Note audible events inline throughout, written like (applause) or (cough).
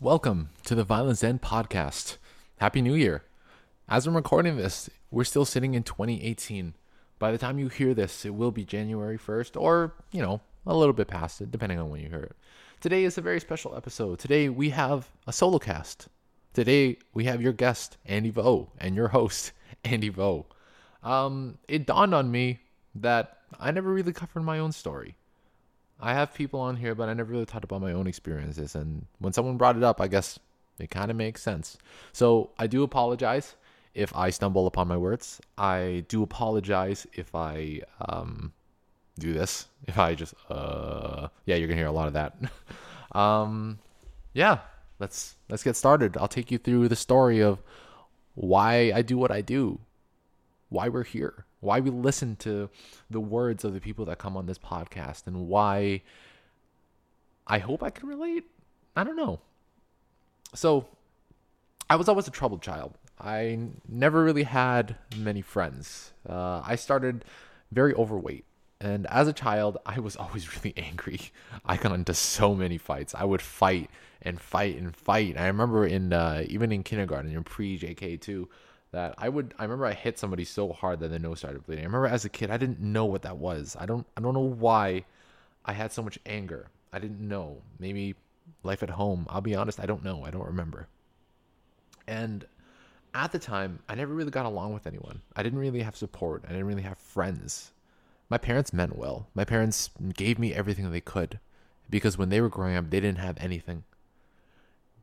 Welcome to the Violence End podcast. Happy New Year. As I'm recording this, we're still sitting in 2018. By the time you hear this, it will be January 1st or, you know, a little bit past it, depending on when you hear it. Today is a very special episode. Today we have a solo cast. Today we have your guest, Andy Vo, and your host, (laughs) Andy Vo. Um, it dawned on me that I never really covered my own story. I have people on here, but I never really talked about my own experiences. And when someone brought it up, I guess it kind of makes sense. So I do apologize if I stumble upon my words. I do apologize if I um, do this. If I just, uh, yeah, you're gonna hear a lot of that. (laughs) um, yeah, let's let's get started. I'll take you through the story of why I do what I do, why we're here, why we listen to the words of the people that come on this podcast, and why I hope I can relate. I don't know. So, I was always a troubled child. I never really had many friends. Uh, I started very overweight. And as a child, I was always (laughs) really angry. I got into so many fights. I would fight and fight and fight. I remember in uh, even in kindergarten, in pre JK too, that I would. I remember I hit somebody so hard that their nose started bleeding. I remember as a kid, I didn't know what that was. I don't. I don't know why I had so much anger. I didn't know. Maybe life at home. I'll be honest. I don't know. I don't remember. And at the time, I never really got along with anyone. I didn't really have support. I didn't really have friends. My parents meant well. My parents gave me everything they could because when they were growing up, they didn't have anything.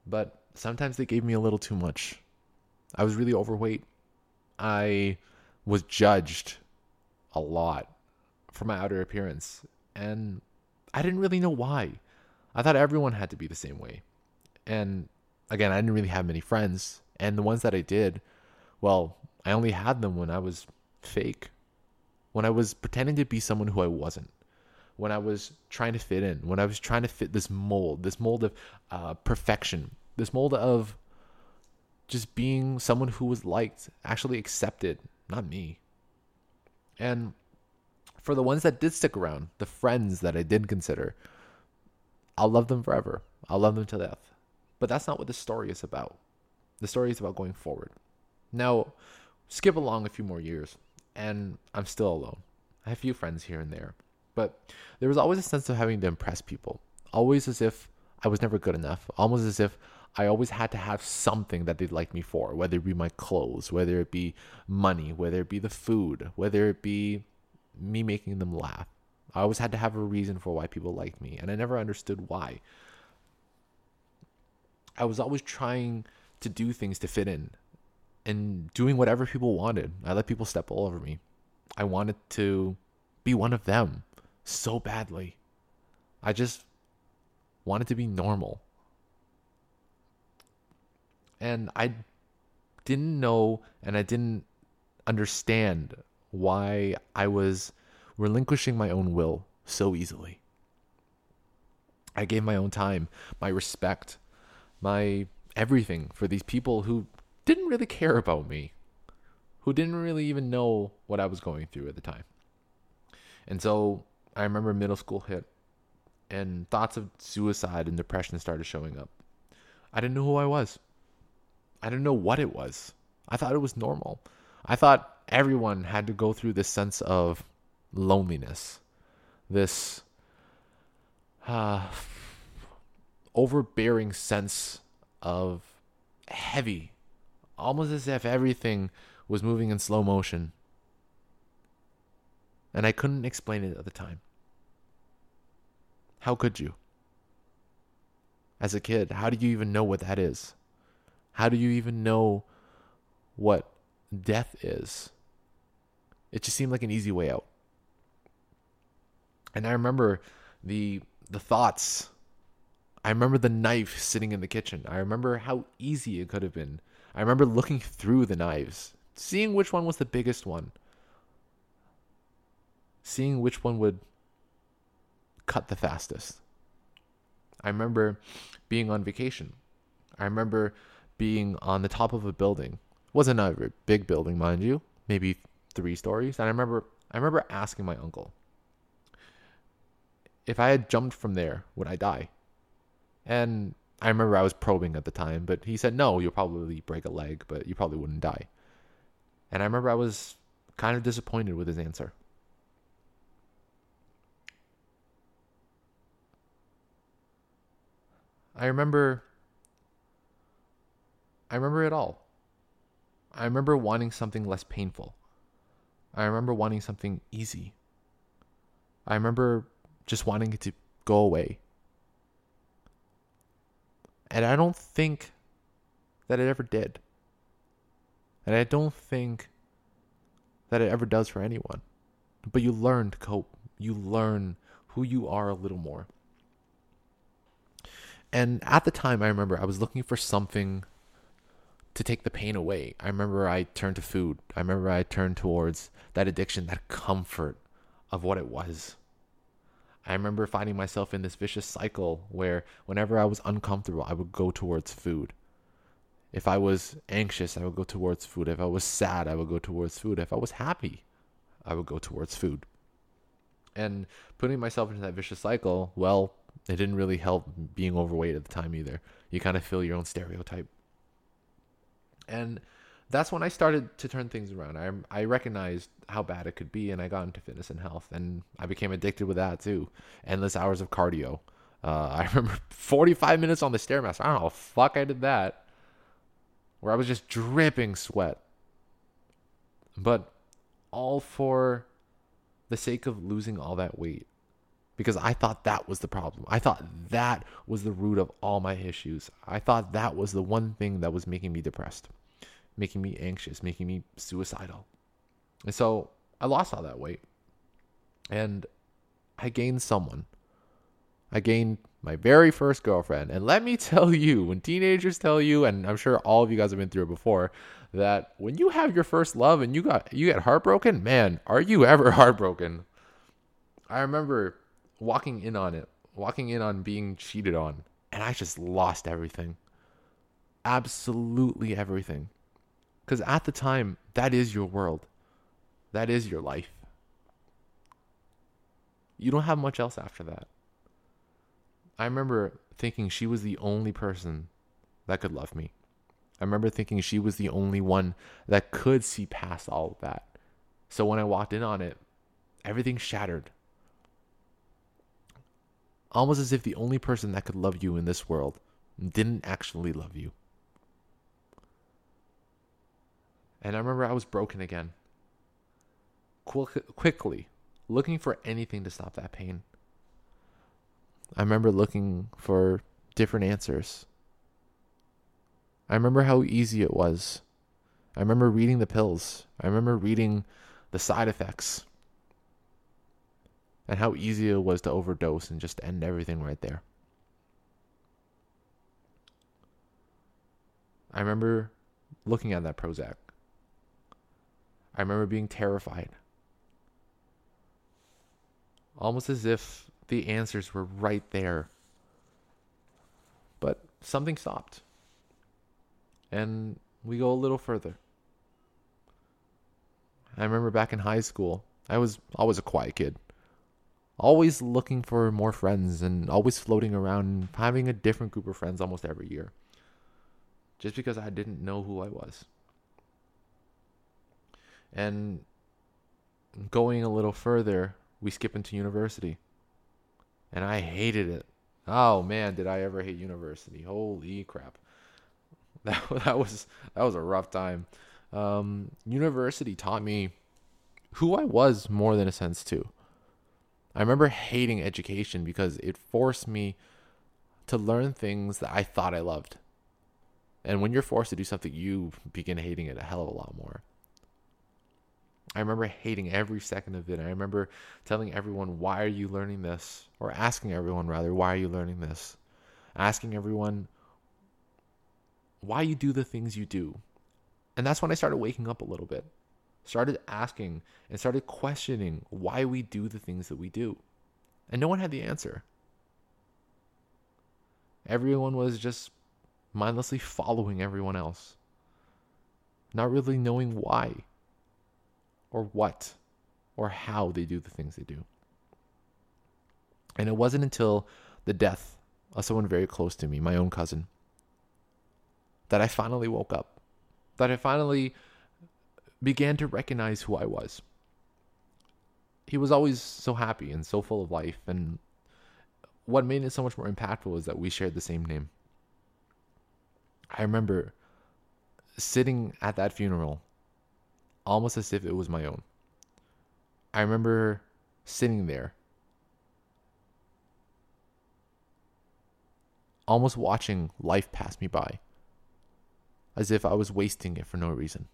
But sometimes they gave me a little too much. I was really overweight. I was judged a lot for my outer appearance. And I didn't really know why. I thought everyone had to be the same way. And again, I didn't really have many friends. And the ones that I did, well, I only had them when I was fake, when I was pretending to be someone who I wasn't, when I was trying to fit in, when I was trying to fit this mold, this mold of uh, perfection, this mold of just being someone who was liked, actually accepted, not me. And for the ones that did stick around, the friends that I did consider, I'll love them forever. I'll love them to death. But that's not what the story is about. The story is about going forward. Now, skip along a few more years, and I'm still alone. I have a few friends here and there, but there was always a sense of having to impress people, always as if I was never good enough, almost as if I always had to have something that they'd like me for, whether it be my clothes, whether it be money, whether it be the food, whether it be me making them laugh. I always had to have a reason for why people liked me, and I never understood why. I was always trying to do things to fit in and doing whatever people wanted. I let people step all over me. I wanted to be one of them so badly. I just wanted to be normal. And I didn't know and I didn't understand why I was relinquishing my own will so easily. I gave my own time, my respect, my everything for these people who didn't really care about me, who didn't really even know what I was going through at the time. And so I remember middle school hit and thoughts of suicide and depression started showing up. I didn't know who I was. I didn't know what it was. I thought it was normal. I thought everyone had to go through this sense of loneliness, this uh, overbearing sense of heavy, almost as if everything was moving in slow motion. And I couldn't explain it at the time. How could you? As a kid, how do you even know what that is? How do you even know what death is? It just seemed like an easy way out. And I remember the the thoughts. I remember the knife sitting in the kitchen. I remember how easy it could have been. I remember looking through the knives, seeing which one was the biggest one. Seeing which one would cut the fastest. I remember being on vacation. I remember being on the top of a building. Wasn't a big building, mind you, maybe three stories. And I remember I remember asking my uncle, if I had jumped from there, would I die? And I remember I was probing at the time, but he said, no, you'll probably break a leg, but you probably wouldn't die. And I remember I was kind of disappointed with his answer. I remember I remember it all. I remember wanting something less painful. I remember wanting something easy. I remember just wanting it to go away. And I don't think that it ever did. And I don't think that it ever does for anyone. But you learn to cope. You learn who you are a little more. And at the time, I remember I was looking for something to take the pain away. I remember I turned to food. I remember I turned towards that addiction, that comfort of what it was. I remember finding myself in this vicious cycle where whenever I was uncomfortable, I would go towards food. If I was anxious, I would go towards food. If I was sad, I would go towards food. If I was happy, I would go towards food. And putting myself into that vicious cycle, well, it didn't really help being overweight at the time either. You kind of feel your own stereotype. And that's when I started to turn things around. I I recognized how bad it could be, and I got into fitness and health, and I became addicted with that too. Endless hours of cardio. Uh, (laughs) I remember 45 minutes on the stairmaster. I don't know fuck I did that, where I was just dripping sweat. But all for the sake of losing all that weight, because I thought that was the problem. I thought that was the root of all my issues. I thought that was the one thing that was making me depressed making me anxious, making me suicidal. And so I lost all that weight. And I gained someone. I gained my very first girlfriend. And let me (laughs) tell you, when teenagers tell you, and I'm sure all of you guys have been through it before, that when you have your first love and you got you get heartbroken, man, are you ever (laughs) heartbroken? I remember walking in on it, walking in on being cheated on, and I just lost everything. Absolutely everything. Because at the time, that is your world, that is your life. You don't have much else after that. I remember thinking she was the only person that could love me. I remember thinking she was the only one that could see past all of that. So when I walked in on it, everything shattered. Almost as if the only person that could love you in this world didn't actually love you. And I remember I was broken again. Quick, quickly, looking for anything to stop that pain. I remember looking for different answers. I remember how easy it was. I remember reading the pills. I remember reading the side effects. And how easy it was to overdose and just end everything right there. I remember looking at that Prozac. I remember being terrified. Almost as if the answers were right there. But something stopped. And we go a little further. I remember back in high school, I was always a quiet kid. Always looking for more friends and always floating around, having a different group of friends almost every year. Just because I didn't know who I was. And going a little further, we skip into university. And I hated it. Oh man, did I ever hate university? Holy crap. (laughs) That that was that was a rough time. Um, university taught me who I was more than a sense too. I remember hating education because it forced me to learn things that I thought I loved. And when you're forced to do something, you begin hating it a hell of a lot more. I remember hating every second of it. I remember telling everyone, why are you learning this? Or asking everyone, rather, why are you learning this? Asking everyone why you do the things you do. And that's when I started waking up a little bit. Started asking and started questioning why we do the things that we do. And no one had the answer. Everyone was just mindlessly following everyone else, not really knowing why or what or how they do the things they do. And it wasn't until the death of someone very close to me, my own cousin, that I finally woke up, that I finally began to recognize who I was. He was always so happy and so full of life, and what made it so much more impactful was that we shared the same name. I remember sitting at that funeral almost as if it was my own. I remember sitting there, almost watching life pass me by, as if I was wasting it for no reason.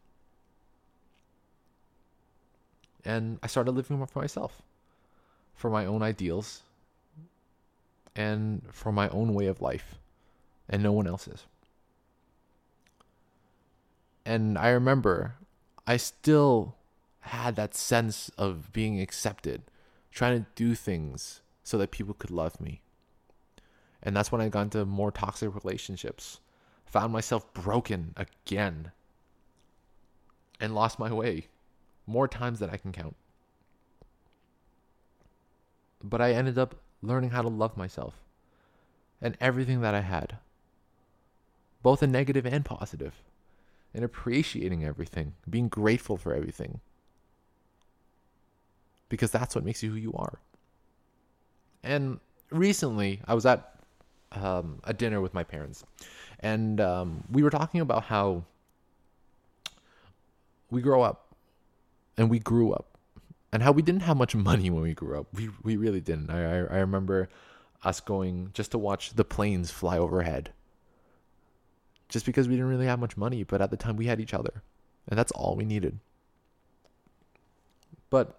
And I started living for myself, for my own ideals, and for my own way of life, and no one else's. And I remember I still had that sense of being accepted, trying to do things so that people could love me. And that's when I got into more toxic relationships, found myself broken again, and lost my way more times than I can count. But I ended up learning how to love myself and everything that I had, both in negative and positive, and appreciating everything, being grateful for everything because that's what makes you who you are. And recently, I was at um, a dinner with my parents, and um, we were talking about how we grow up and we grew up and how we didn't have much (laughs) money when we grew up. We we really didn't. I I, I remember us going just to watch the planes fly overhead. Just because we didn't really have much money, but at the time we had each other, and that's all we needed. But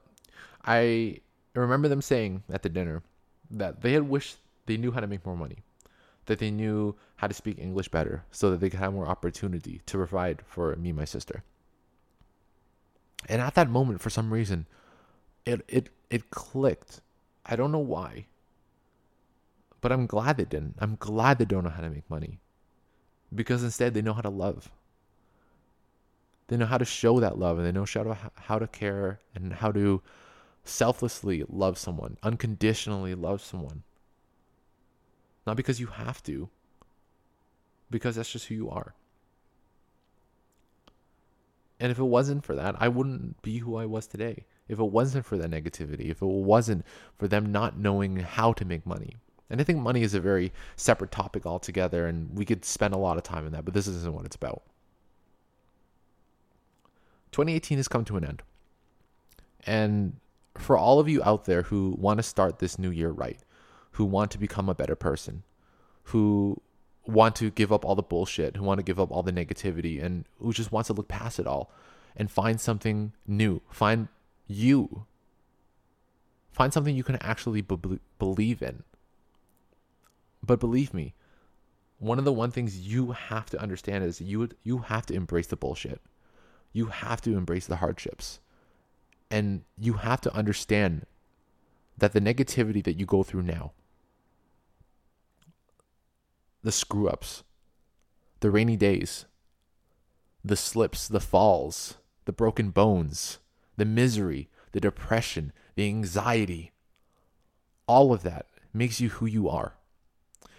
I remember them saying at the dinner that they had wished they knew how to make more money, that they knew how to speak English better so that they could have more opportunity to provide for me and my sister. And at that moment, for some reason, it it it clicked. I don't know why. But I'm glad they didn't. I'm glad they don't know how to make money. Because instead they know how to love. They know how to show that love and they know how to, how to care and how to selflessly love someone, unconditionally love someone. Not because you have to, because that's just who you are. And if it wasn't for that, I wouldn't be who I was today. If it wasn't for that negativity, if it wasn't for them not knowing how to make money. And I think money is a very separate topic altogether, and we could spend a lot of time in that, but this isn't what it's about. 2018 has come to an end. And for all of you out there who want to start this new year right, who want to become a better person, who want to give up all the bullshit, who want to give up all the negativity, and who just wants to look past it all and find something new, find you, find something you can actually be- believe in. But believe me, one of the one things you have to understand is you you have to embrace the bullshit. You have to embrace the hardships. And you have to understand that the negativity that you go through now, the screw ups, the rainy days, the slips, the falls, the broken bones, the misery, the depression, the anxiety, all of that makes you who you are.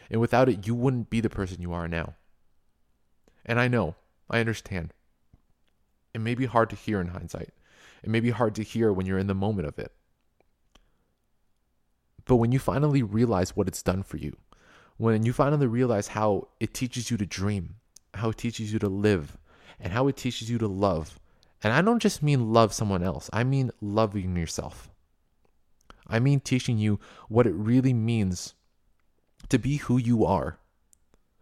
And without it, you wouldn't be the person you are now. And I know, I understand. It may be hard to hear in hindsight. It may be hard to hear when you're in the moment of it. But when you finally realize what it's done for you, when you finally realize how it teaches you to dream, how it teaches you to live, and how it teaches you to love, and I don't just mean love someone else, I mean loving yourself. I mean teaching you what it really means to be who you are.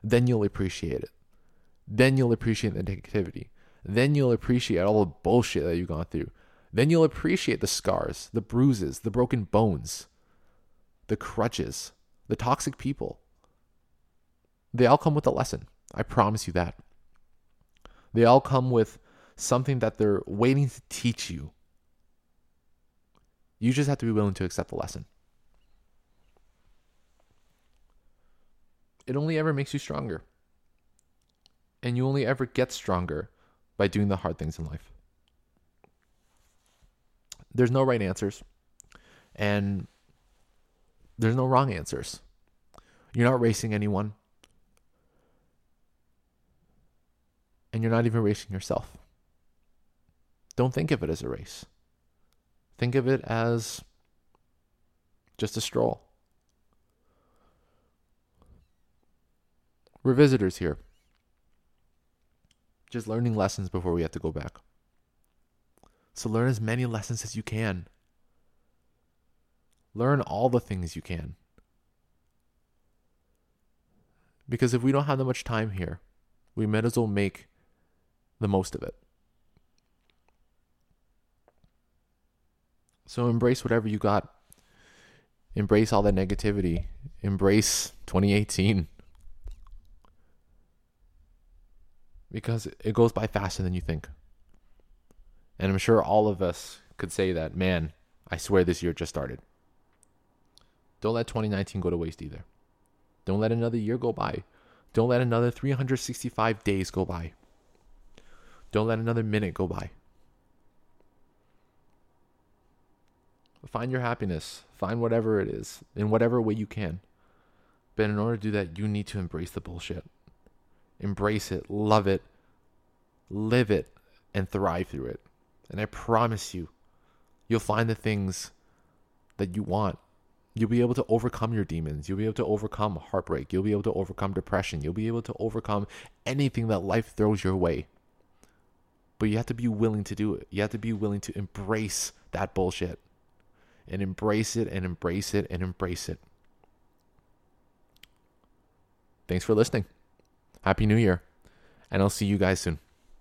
Then you'll appreciate it. Then you'll appreciate the negativity. Then you'll appreciate all the bullshit that you've gone through. Then you'll appreciate the scars, the bruises, the broken bones, the crutches, the toxic people. They all come with a lesson. I promise you that. They all come with something that they're waiting to teach you. You just have to be willing to accept the lesson. It only ever makes you stronger. And you only ever get stronger by doing the hard things in life there's no right answers and there's no wrong answers. You're not racing anyone. And you're not even racing yourself. Don't think of it as a race. Think of it as just a stroll. We're visitors here. Just learning lessons before we have to go back. So learn as many lessons as you can. Learn all the things you can. Because if we don't have that much time here, we might as well make the most of it. So embrace whatever you got. Embrace all the negativity. Embrace 2018. Because it goes by faster than you think. And I'm sure all of us could say that, man, I swear this year just started. Don't let 2019 go to waste either. Don't let another year go by. Don't let another 365 days go by. Don't let another minute go by. Find your happiness. Find whatever it is in whatever way you can. But in order to do that, you need to embrace the bullshit. Embrace it, love it, live it, and thrive through it. And I promise you, you'll find the things that you want You'll be able to overcome your demons. You'll be able to overcome heartbreak. You'll be able to overcome depression. You'll be able to overcome anything that life throws your way. But you have to be willing to do it. You have to be willing to embrace that bullshit and embrace it and embrace it and embrace it. Thanks for listening. Happy New Year. And I'll see you guys soon.